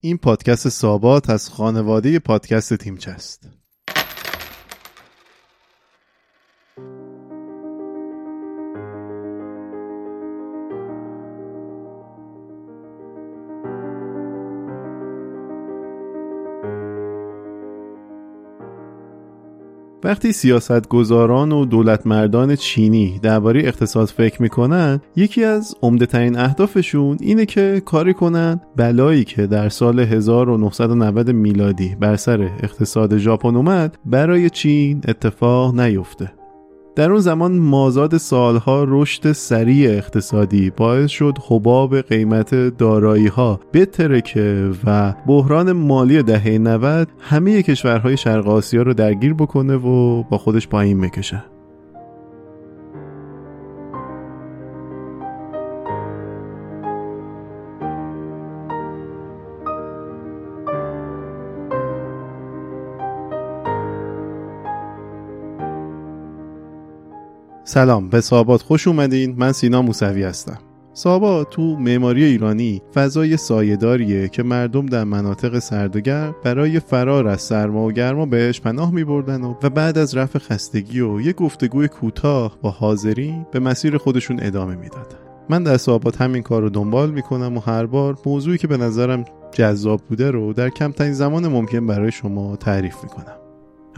این پادکست سابات از خانواده پادکست تیمچه است. وقتی سیاستگزاران و دولتمردان چینی درباره اقتصاد فکر می‌کنن یکی از عمده اهدافشون اینه که کاری کنن بلایی که در سال 1990 میلادی بر سر اقتصاد ژاپن اومد برای چین اتفاق نیفته. در اون زمان مازاد سالها رشد سریع اقتصادی باعث شد حباب قیمت دارایی ها بترکه و بحران مالی دهه 90 همه کشورهای شرق آسیا رو درگیر بکنه و با خودش پایین بکشه. سلام به صحابات خوش اومدین. من سینا موسوی هستم. سابا تو معماری ایرانی فضای سایهداریه که مردم در مناطق سردگرم برای فرار از سرما و گرما بهش پناه می بردن و, بعد از رفع خستگی و یه گفتگوی کوتاه با حاضری به مسیر خودشون ادامه می‌دادن. من در صحابات همین کار رو دنبال می‌کنم و هر بار موضوعی که به نظرم جذاب بوده رو در کمترین زمان ممکن برای شما تعریف می‌کنم.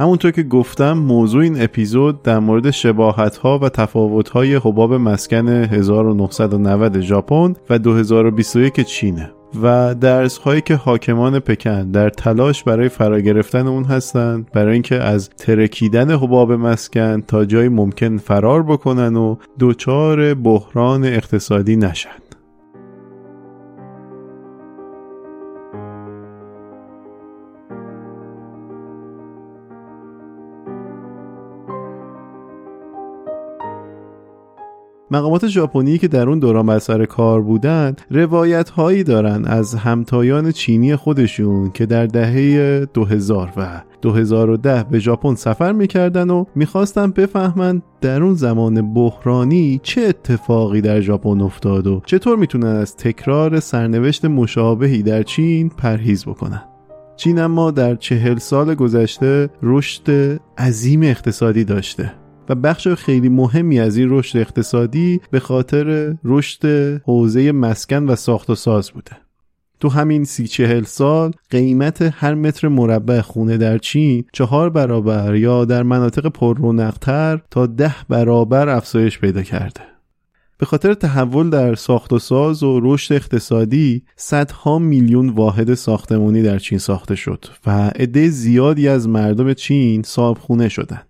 همونطور که گفتم موضوع این اپیزود در مورد شباهت ها و تفاوت های حباب مسکن 1990 ژاپن و 2021 چینه و درس هایی که حاکمان پکن در تلاش برای فرا گرفتن اون هستند برای اینکه از ترکیدن حباب مسکن تا جای ممکن فرار بکنن و دچار بحران اقتصادی نشن. مقامات ژاپنی که در اون دوران بر کار بودن روایت هایی دارن از همتایان چینی خودشون که در دهه 2000 و 2010 به ژاپن سفر می‌کردن و می‌خواستن بفهمن در اون زمان بحرانی چه اتفاقی در ژاپن افتاد و چطور می‌تونن از تکرار سرنوشت مشابهی در چین پرهیز بکنن. چین اما در چهل سال گذشته رشد عظیم اقتصادی داشته. و بخش خیلی مهمی از این رشد اقتصادی به خاطر رشد حوزه مسکن و ساخت و ساز بوده تو همین سی چهل سال قیمت هر متر مربع خونه در چین چهار برابر یا در مناطق پررونقتر تا ده برابر افزایش پیدا کرده به خاطر تحول در ساخت و ساز و رشد اقتصادی صدها میلیون واحد ساختمانی در چین ساخته شد و عده زیادی از مردم چین صاحب خونه شدند.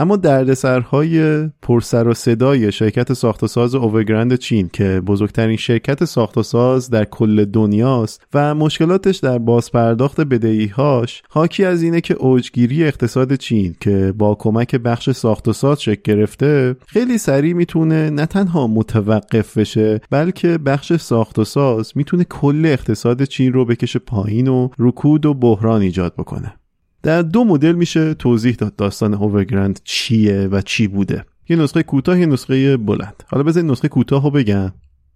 اما دردسرهای پرسر و صدای شرکت ساخت و ساز اوورگرند چین که بزرگترین شرکت ساخت و ساز در کل دنیاست و مشکلاتش در بازپرداخت بدهیهاش حاکی از اینه که اوجگیری اقتصاد چین که با کمک بخش ساخت و ساز شکل گرفته خیلی سریع می‌تونه نه تنها متوقف بشه بلکه بخش ساخت و ساز می‌تونه کل اقتصاد چین رو بکشه پایین و رکود و بحران ایجاد بکنه. در دو مدل میشه توضیح داد داستان هوورگرند چیه و چی بوده. یه نسخه کوتاه یه نسخه بلند. حالا بذارید نسخه کوتاه رو بگم.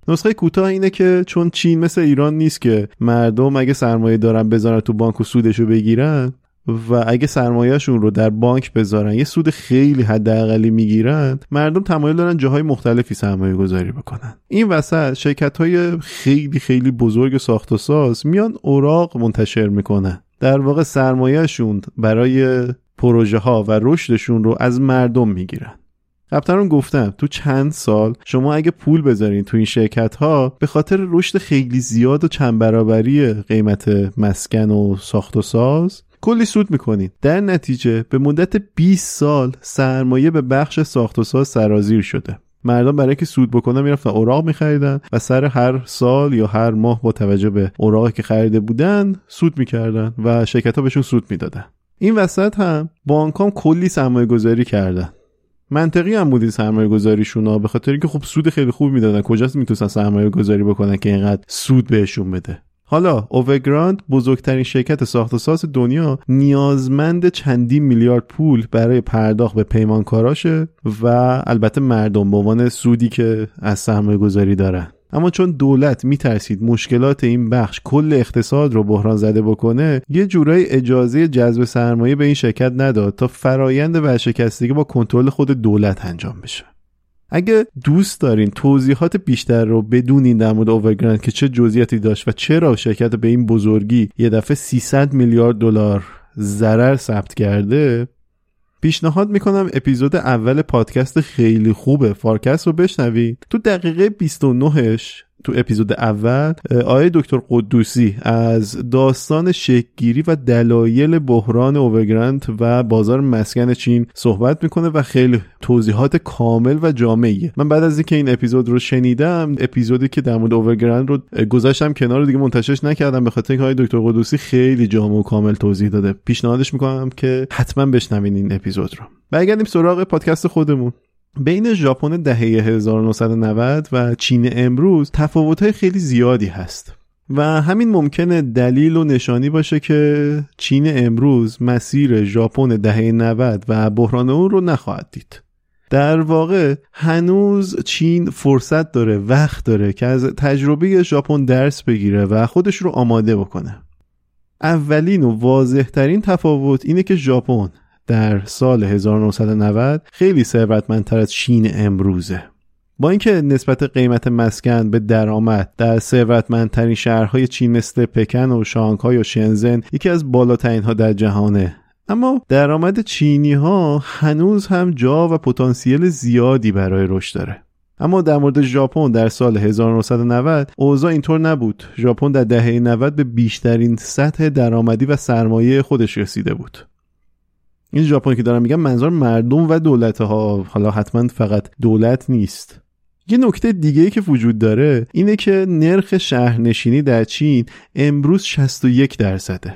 نسخه کوتاه اینه که چون چین مثل ایران نیست که مردم اگه سرمایه دارن بذارن تو بانک و سودش رو بگیرن و اگه سرمایهشون رو در بانک بذارن یه سود خیلی حداقلی می‌گیرن مردم تمایل دارن جاهای مختلفی سرمایه گذاری بکنن. این وسط شرکت های خیلی خیلی بزرگ ساخت و ساز میان اوراق منتشر می‌کنن. در واقع سرمایهشون برای پروژه ها و رشدشون رو از مردم می‌گیرن. قبلا گفتم تو چند سال شما اگه پول بذارین تو این شرکت ها به خاطر رشد خیلی زیاد و چند برابری قیمت مسکن و ساخت و ساز کلی سود می‌کنین. در نتیجه به مدت 20 سال سرمایه به بخش ساخت و ساز سرازیر شده. مردم برای که سود بکنن می‌رفتن اوراق میخریدن و سر هر سال یا هر ماه با توجه به اوراقی که خریده بودن سود می‌کردن و شرکت ها بهشون سود می‌دادن. این وسط هم بانک هم کلی سرمایه گذاری کردن. منطقی هم بود این سرمایه گذاریشون به خاطر اینکه خب سود خیلی خوب می‌دادن. کجاست می‌تونستن سرمایه گذاری بکنن که اینقدر سود بهشون بده؟ حالا اوورگراند بزرگترین شرکت ساخت و ساز دنیا نیازمند چندین میلیارد پول برای پرداخت به پیمانکاراشه و البته مردم به عنوان سودی که از سرمایه گذاری دارن. اما چون دولت میترسید مشکلات این بخش کل اقتصاد رو بحران زده بکنه یه جورایی اجازه جذب سرمایه به این شرکت نداد تا فرایند ورشکستگی با کنترل خود دولت انجام بشه. اگه دوست دارین توضیحات بیشتر رو بدونین در مورد Evergrande که چه جزئیاتی داشت و چرا شرکت به این بزرگی یه دفعه 300 میلیارد دلار ضرر ثبت کرده پیشنهاد می‌کنم اپیزود اول پادکست خیلی خوبه. فارکست رو بشنوید. تو دقیقه 29ش تو اپیزود اول آقای دکتر قدوسی از داستان شکل‌گیری و دلایل بحران Evergrande و بازار مسکن چین صحبت می‌کنه و خیلی توضیحات کامل و جامعیه. من بعد از اینکه این اپیزود رو شنیدم اپیزودی که در مورد Evergrande رو گذاشتم کنار دیگه منتشرش نکردم به خاطر اینکه آقای دکتر قدوسی خیلی جامع و کامل توضیح داده. پیشنهادش می‌کنم که حتما بشنوین این اپیزود رو. برگردیم سراغ پادکست خودمون. بین ژاپن دهه 1990 و چین امروز تفاوت‌های خیلی زیادی هست. و همین ممکنه دلیل و نشانی باشه که چین امروز مسیر ژاپن دهه 90 و بحران اون رو نخواهد دید. در واقع هنوز چین فرصت داره وقت داره که از تجربه ژاپن درس بگیره و خودش رو آماده بکنه. اولین و واضحترین تفاوت اینه که ژاپن در سال 1990 خیلی ثروتمندتر از چین امروزه. با اینکه نسبت قیمت مسکن به درآمد در ثروتمندترین شهرهای چین مثل پکن و شانگهای و شنزن یکی از بالاترین ها در جهانه. اما درآمد چینی ها هنوز هم جا و پتانسیل زیادی برای رشد داره. اما در مورد ژاپن در سال 1990 اوضاع اینطور نبود. ژاپن در دهه 90 به بیشترین سطح درآمدی و سرمایه خودش رسیده بود. این ژاپن که دارم میگم منظور مردم و دولت ها حالا حتما فقط دولت نیست. یه نکته دیگه که وجود داره اینه که نرخ شهرنشینی در چین امروز 61 درصده.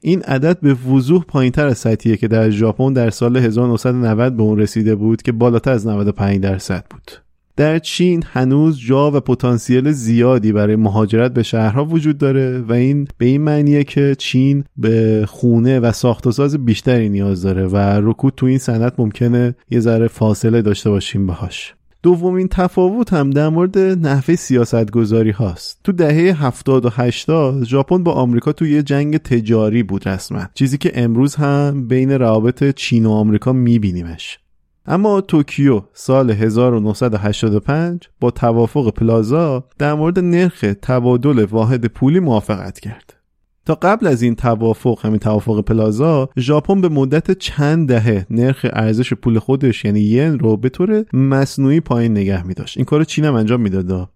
این عدد به وضوح پایین تر از سطحیه که در ژاپن در سال 1990 به اون رسیده بود که بالاتر از 95 درصد بود. در چین هنوز جا و پتانسیل زیادی برای مهاجرت به شهرها وجود داره و این به این معنیه که چین به خونه و ساخت و ساز بیشتری نیاز داره و رکود تو این صنعت ممکنه یه ذره فاصله داشته باشیم باهاش. دومین تفاوت هم در مورد نحوه سیاست گذاری هاست. تو دهه 70 و 80 ژاپن با آمریکا تو یه جنگ تجاری بود رسما چیزی که امروز هم بین روابط چین و آمریکا میبینیمش. اما توکیو سال 1985 با توافق پلازا در مورد نرخ تبادل واحد پولی موافقت کرد. تا قبل از این توافق همین توافق پلازا ژاپن به مدت چند دهه نرخ ارزش پول خودش یعنی ین رو به طور مصنوعی پایین نگه می داشت این کار چین انجام می‌داد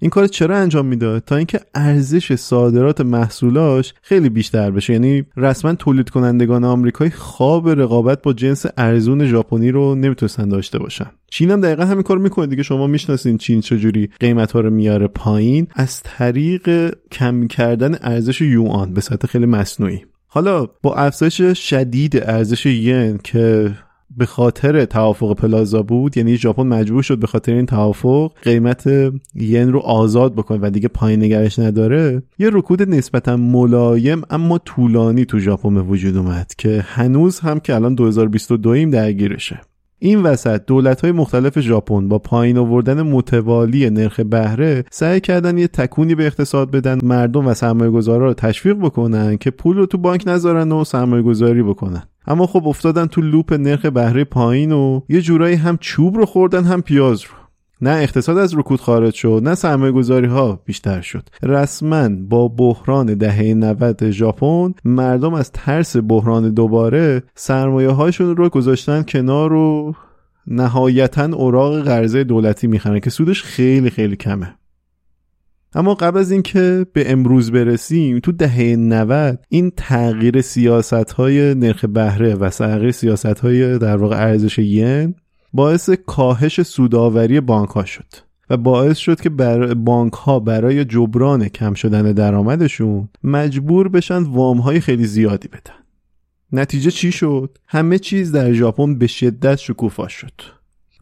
این کار چرا انجام می‌داد تا اینکه ارزش صادرات محصولاش خیلی بیشتر بشه. یعنی رسما تولید کنندگان آمریکایی خواب رقابت با جنس ارزون ژاپنی رو نمی‌تونستن داشته باشن. چین هم دقیقا همین کار می‌کنه دیگه. شما می‌شناسین چین چجوری قیمت ها رو میاره پایین. از طریق کم کردن ارزش یوان به سطح خیلی مصنوعی. حالا با افزایش شدید ارزش ین که به خاطر توافق پلازا بود یعنی ژاپن مجبور شد به خاطر این توافق قیمت ین رو آزاد بکنه و دیگه پایین نگرش نداره. یه رکود نسبتا ملایم اما طولانی تو ژاپن به وجود اومد که هنوز هم که الان 2022 ایم درگیرشه. این وسط دولت های مختلف ژاپن با پایین آوردن متوالی نرخ بهره سعی کردن یه تکونی به اقتصاد بدن مردم و سرمایه گذارا رو تشویق بکنن که پول رو تو بانک نذارن و سرمایه گذاری بکنن. اما خب افتادن تو لوپ نرخ بهره پایین و یه جورایی هم چوب رو خوردن هم پیاز رو. نه اقتصاد از رکود خارج شد نه سرمایه گذاری ها بیشتر شد. رسما با بحران دهه 90 ژاپن مردم از ترس بحران دوباره سرمایه هاشون رو گذاشتن کنار و نهایتا اوراق قرضه دولتی می‌خرن که سودش خیلی خیلی کمه. اما قبل از اینکه به امروز برسیم تو دهه 90 این تغییر سیاست های نرخ بهره و تغییر سیاست های در واقع ارزش ین باعث کاهش سوداوری بانک ها شد و باعث شد که بر بانک ها برای جبران کم شدن درآمدشون مجبور بشن وام های خیلی زیادی بدن. نتیجه چی شد؟ همه چیز در ژاپن به شدت شکوفا شد.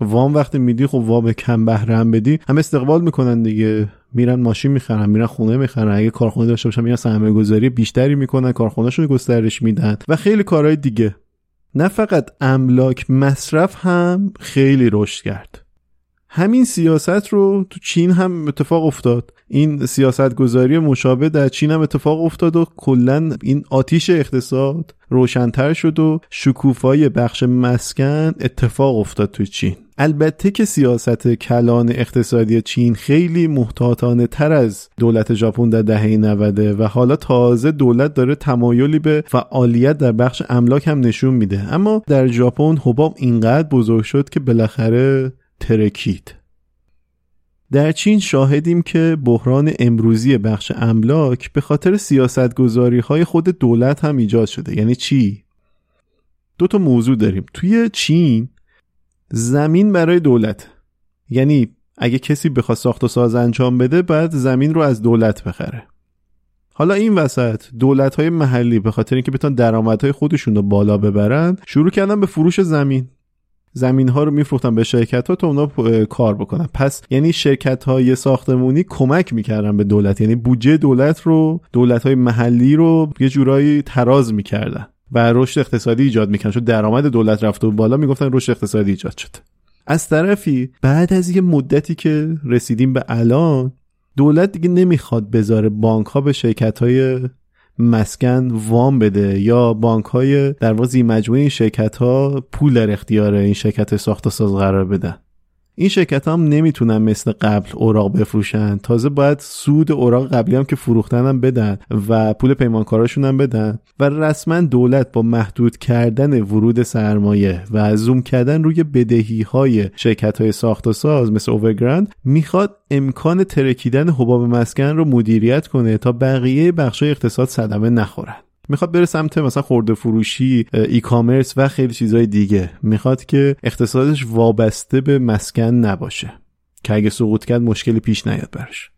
وام وقتی میدی خب وام کم بهره هم بدی هم استقبال می‌کنن دیگه. میرن ماشین می‌خرن میرن خونه می‌خرن. اگه کارخونه داشته باشن میرن سرمایه گذاری بیشتری می‌کنن کارخونهشون گسترش میدن و خیلی کارهای دیگه. نه فقط املاک مصرف هم خیلی رشد کرد. همین سیاست رو تو چین هم اتفاق افتاد. این سیاست گذاری مشابه در چین هم اتفاق افتاد و کلا این آتیش اقتصاد روشنتر شد و شکوفای بخش مسکن اتفاق افتاد تو چین. البته که سیاست کلان اقتصادی چین خیلی محتاطانه تر از دولت ژاپن در دهه 90 و حالا تازه دولت داره تمایلی به فعالیت در بخش املاک هم نشون میده. اما در ژاپن حباب اینقدر بزرگ شد که بالاخره ترکید در چین شاهدیم که بحران امروزی بخش املاک به خاطر سیاستگذاری های خود دولت هم ایجاد شده. یعنی چی؟ دو تا موضوع داریم. توی چین زمین برای دولت. یعنی اگه کسی بخواد ساخت و ساز انجام بده بعد زمین رو از دولت بخره. حالا این وسط دولت های محلی به خاطر اینکه بتونن درآمدهای خودشون رو بالا ببرن شروع کردن به فروش زمین. زمین ها رو میفروختن به شرکت ها تا اونا کار بکنن. پس یعنی شرکت های ساختمونی کمک می‌کردن به دولت. یعنی بودجه دولت رو دولت های محلی رو یه جورایی تراز می‌کردن و رشد اقتصادی ایجاد می‌کنن چون درآمد دولت رفته و بالا می‌گفتن رشد اقتصادی ایجاد شد. از طرفی بعد از یه مدتی که رسیدیم به الان دولت دیگه نمی‌خواد بذاره بانک ها به شرکت های مسکن وام بده یا بانک های در واقع مجموعه این شرکت ها پول در اختیار این شرکت ساخت و ساز قرار بدن. این شرکت هم نمی‌تونن مثل قبل اوراق بفروشن. تازه باید سود اوراق قبلی هم که فروختن هم بدن و پول پیمانکاراشون هم بدن. و رسما دولت با محدود کردن ورود سرمایه و زوم کردن روی بدهی های شرکت های ساخت و ساز مثل اوورگراند می‌خواد امکان ترکیدن حباب مسکن رو مدیریت کنه تا بقیه بخش اقتصاد صدمه نخورن. می‌خواد بره سمت مثلا خورده فروشی ای کامرس و خیلی چیزهای دیگه. می‌خواد که اقتصادش وابسته به مسکن نباشه. که اگه سقوط کرد مشکلی پیش نیاد براش.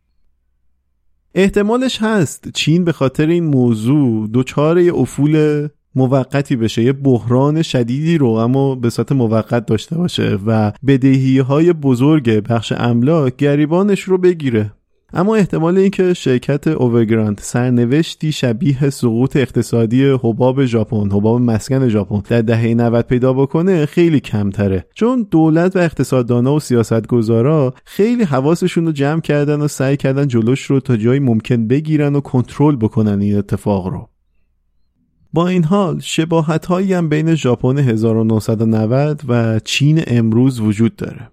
احتمالش هست چین به خاطر این موضوع دچار یه افول موقتی بشه یه بحران شدیدی رو اما به صورت موقت داشته باشه و بدهی های بزرگ بخش املاک گریبانش رو بگیره. اما احتمال اینکه شرکت اوورگراند سرنوشتی شبیه سقوط اقتصادی حباب ژاپن حباب مسکن ژاپن در دهه 90 پیدا بکنه خیلی کمتره. چون دولت و اقتصاددانا و سیاستگزارا خیلی حواسشون رو جمع کردن و سعی کردن جلوش رو تا جایی ممکن بگیرن و کنترل بکنن این اتفاق رو. با این حال شباهت هایی هم بین ژاپن 1990 و چین امروز وجود داره.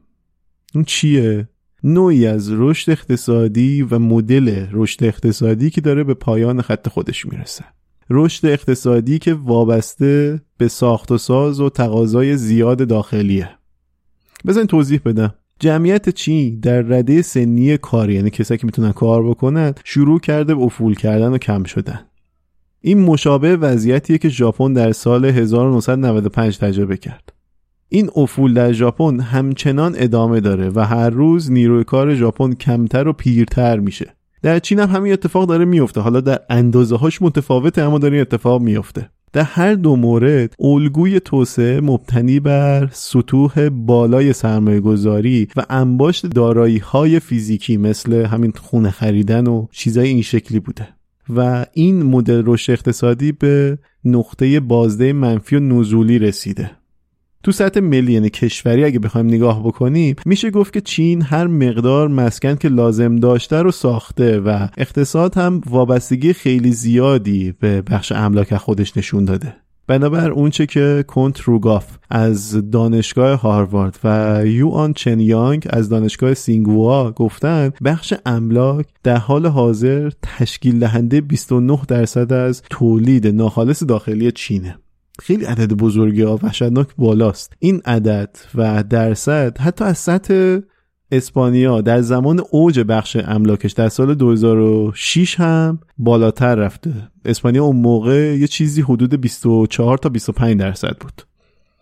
اون چیه؟ نوعی از رشد اقتصادی و مدل رشد اقتصادی که داره به پایان خط خودش می‌رسه. رشد اقتصادی که وابسته به ساخت و ساز و تقاضای زیاد داخلیه. بزن توضیح بدم. جمعیت چین در رده سنی کاری یعنی کسایی که می‌تونن کار بکنن شروع کرده به افول کردن و کم شدن. این مشابه وضعیتیه که ژاپن در سال 1995 تجربه کرد. این افول در ژاپن همچنان ادامه داره و هر روز نیروی کار ژاپن کمتر و پیرتر میشه. در چین هم همین اتفاق داره میفته. حالا در اندازه هاش متفاوته اما داره این اتفاق میفته. در هر دو مورد الگوی توسعه مبتنی بر سطوح بالای سرمایه گذاری و انباشت دارایی های فیزیکی مثل همین خونه خریدن و چیزای این شکلی بوده. و این مدل رشد اقتصادی به نقطه بازده منفی و نزولی رسیده. تو سطح ملی یعنی کشوری اگه بخوایم نگاه بکنیم میشه گفت که چین هر مقدار مسکن که لازم داشته رو ساخته و اقتصاد هم وابستگی خیلی زیادی به بخش املاک خودش نشون داده. بنابر اونچه که کنت روگاف از دانشگاه هاروارد و یوان چن یانگ از دانشگاه سینگوا گفتن بخش املاک در حال حاضر تشکیل دهنده 29 درصد از تولید ناخالص داخلی چینه. خیلی عدد بزرگی ها وحشتناک بالاست. این عدد و درصد حتی از سطح اسپانیا در زمان اوج بخش املاکش در سال 2006 هم بالاتر رفته. اسپانیا اون موقع یه چیزی حدود 24 تا 25 درصد بود.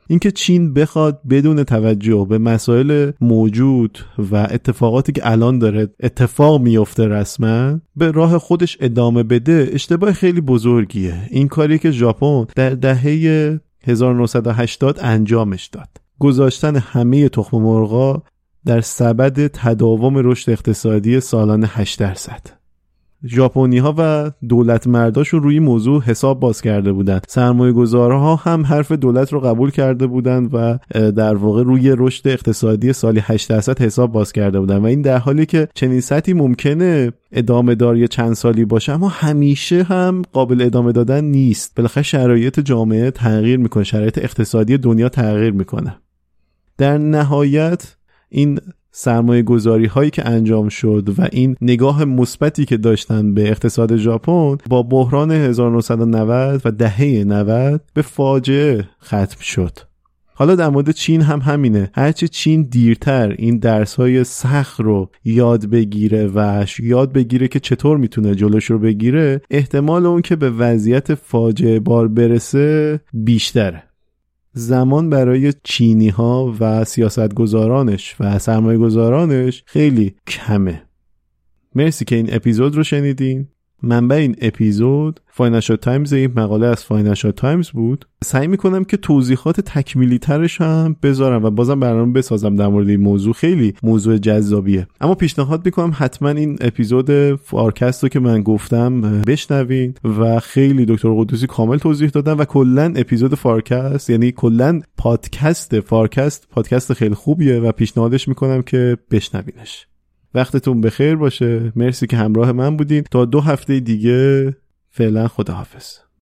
اینکه چین بخواد بدون توجه به مسائل موجود و اتفاقاتی که الان داره اتفاق میفته رسما به راه خودش ادامه بده اشتباه خیلی بزرگیه. این کاری که ژاپن در دهه 1980 انجامش داد. گذاشتن همه تخم مرغا در سبد تداوم رشد اقتصادی سالانه 8 درصد. ژاپنی ها و دولت مرداشون روی موضوع حساب باز کرده بودن. سرمایه گذارها هم حرف دولت رو قبول کرده بودن و در واقع روی رشد اقتصادی سالی 8 درصد حساب باز کرده بودن. و این در حالی که چنین سطحی ممکنه ادامه داری چند سالی باشه اما همیشه هم قابل ادامه دادن نیست. بالاخره شرایط جامعه تغییر می‌کنه شرایط اقتصادی دنیا تغییر می‌کنه. در نهایت این سرمایه گذاری هایی که انجام شد و این نگاه مثبتی که داشتن به اقتصاد ژاپن با بحران 1990 و دهه 90 به فاجعه ختم شد. حالا در مورد چین هم همینه. هرچی چین دیرتر این درس های سخت رو یاد بگیره و یاد بگیره که چطور می‌تونه جلوش رو بگیره احتمال اون که به وضعیت فاجعه بار برسه بیشتره. زمان برای چینی ها و سیاستگزارانش و سرمایه گذارانش خیلی کمه. مرسی که این اپیزود رو شنیدین. منبع این اپیزود فاینانشال تایمز این مقاله از فاینانشال تایمز بود. سعی می‌کنم که توضیحات تکمیلی ترش هم بذارم و بازم برنامه بسازم در مورد این موضوع. خیلی موضوع جذابیه. اما پیشنهاد می‌کنم حتما این اپیزود فارکست رو که من گفتم بشنوین و خیلی دکتر قدوسی کامل توضیح دادن و کلا اپیزود فارکست یعنی کلا پادکست فارکست پادکست خیلی خوبیه و پیشنهادش می‌کنم که بشنوینش. وقتتون بخیر باشه. مرسی که همراه من بودین. تا دو هفته دیگه فعلا خداحافظ.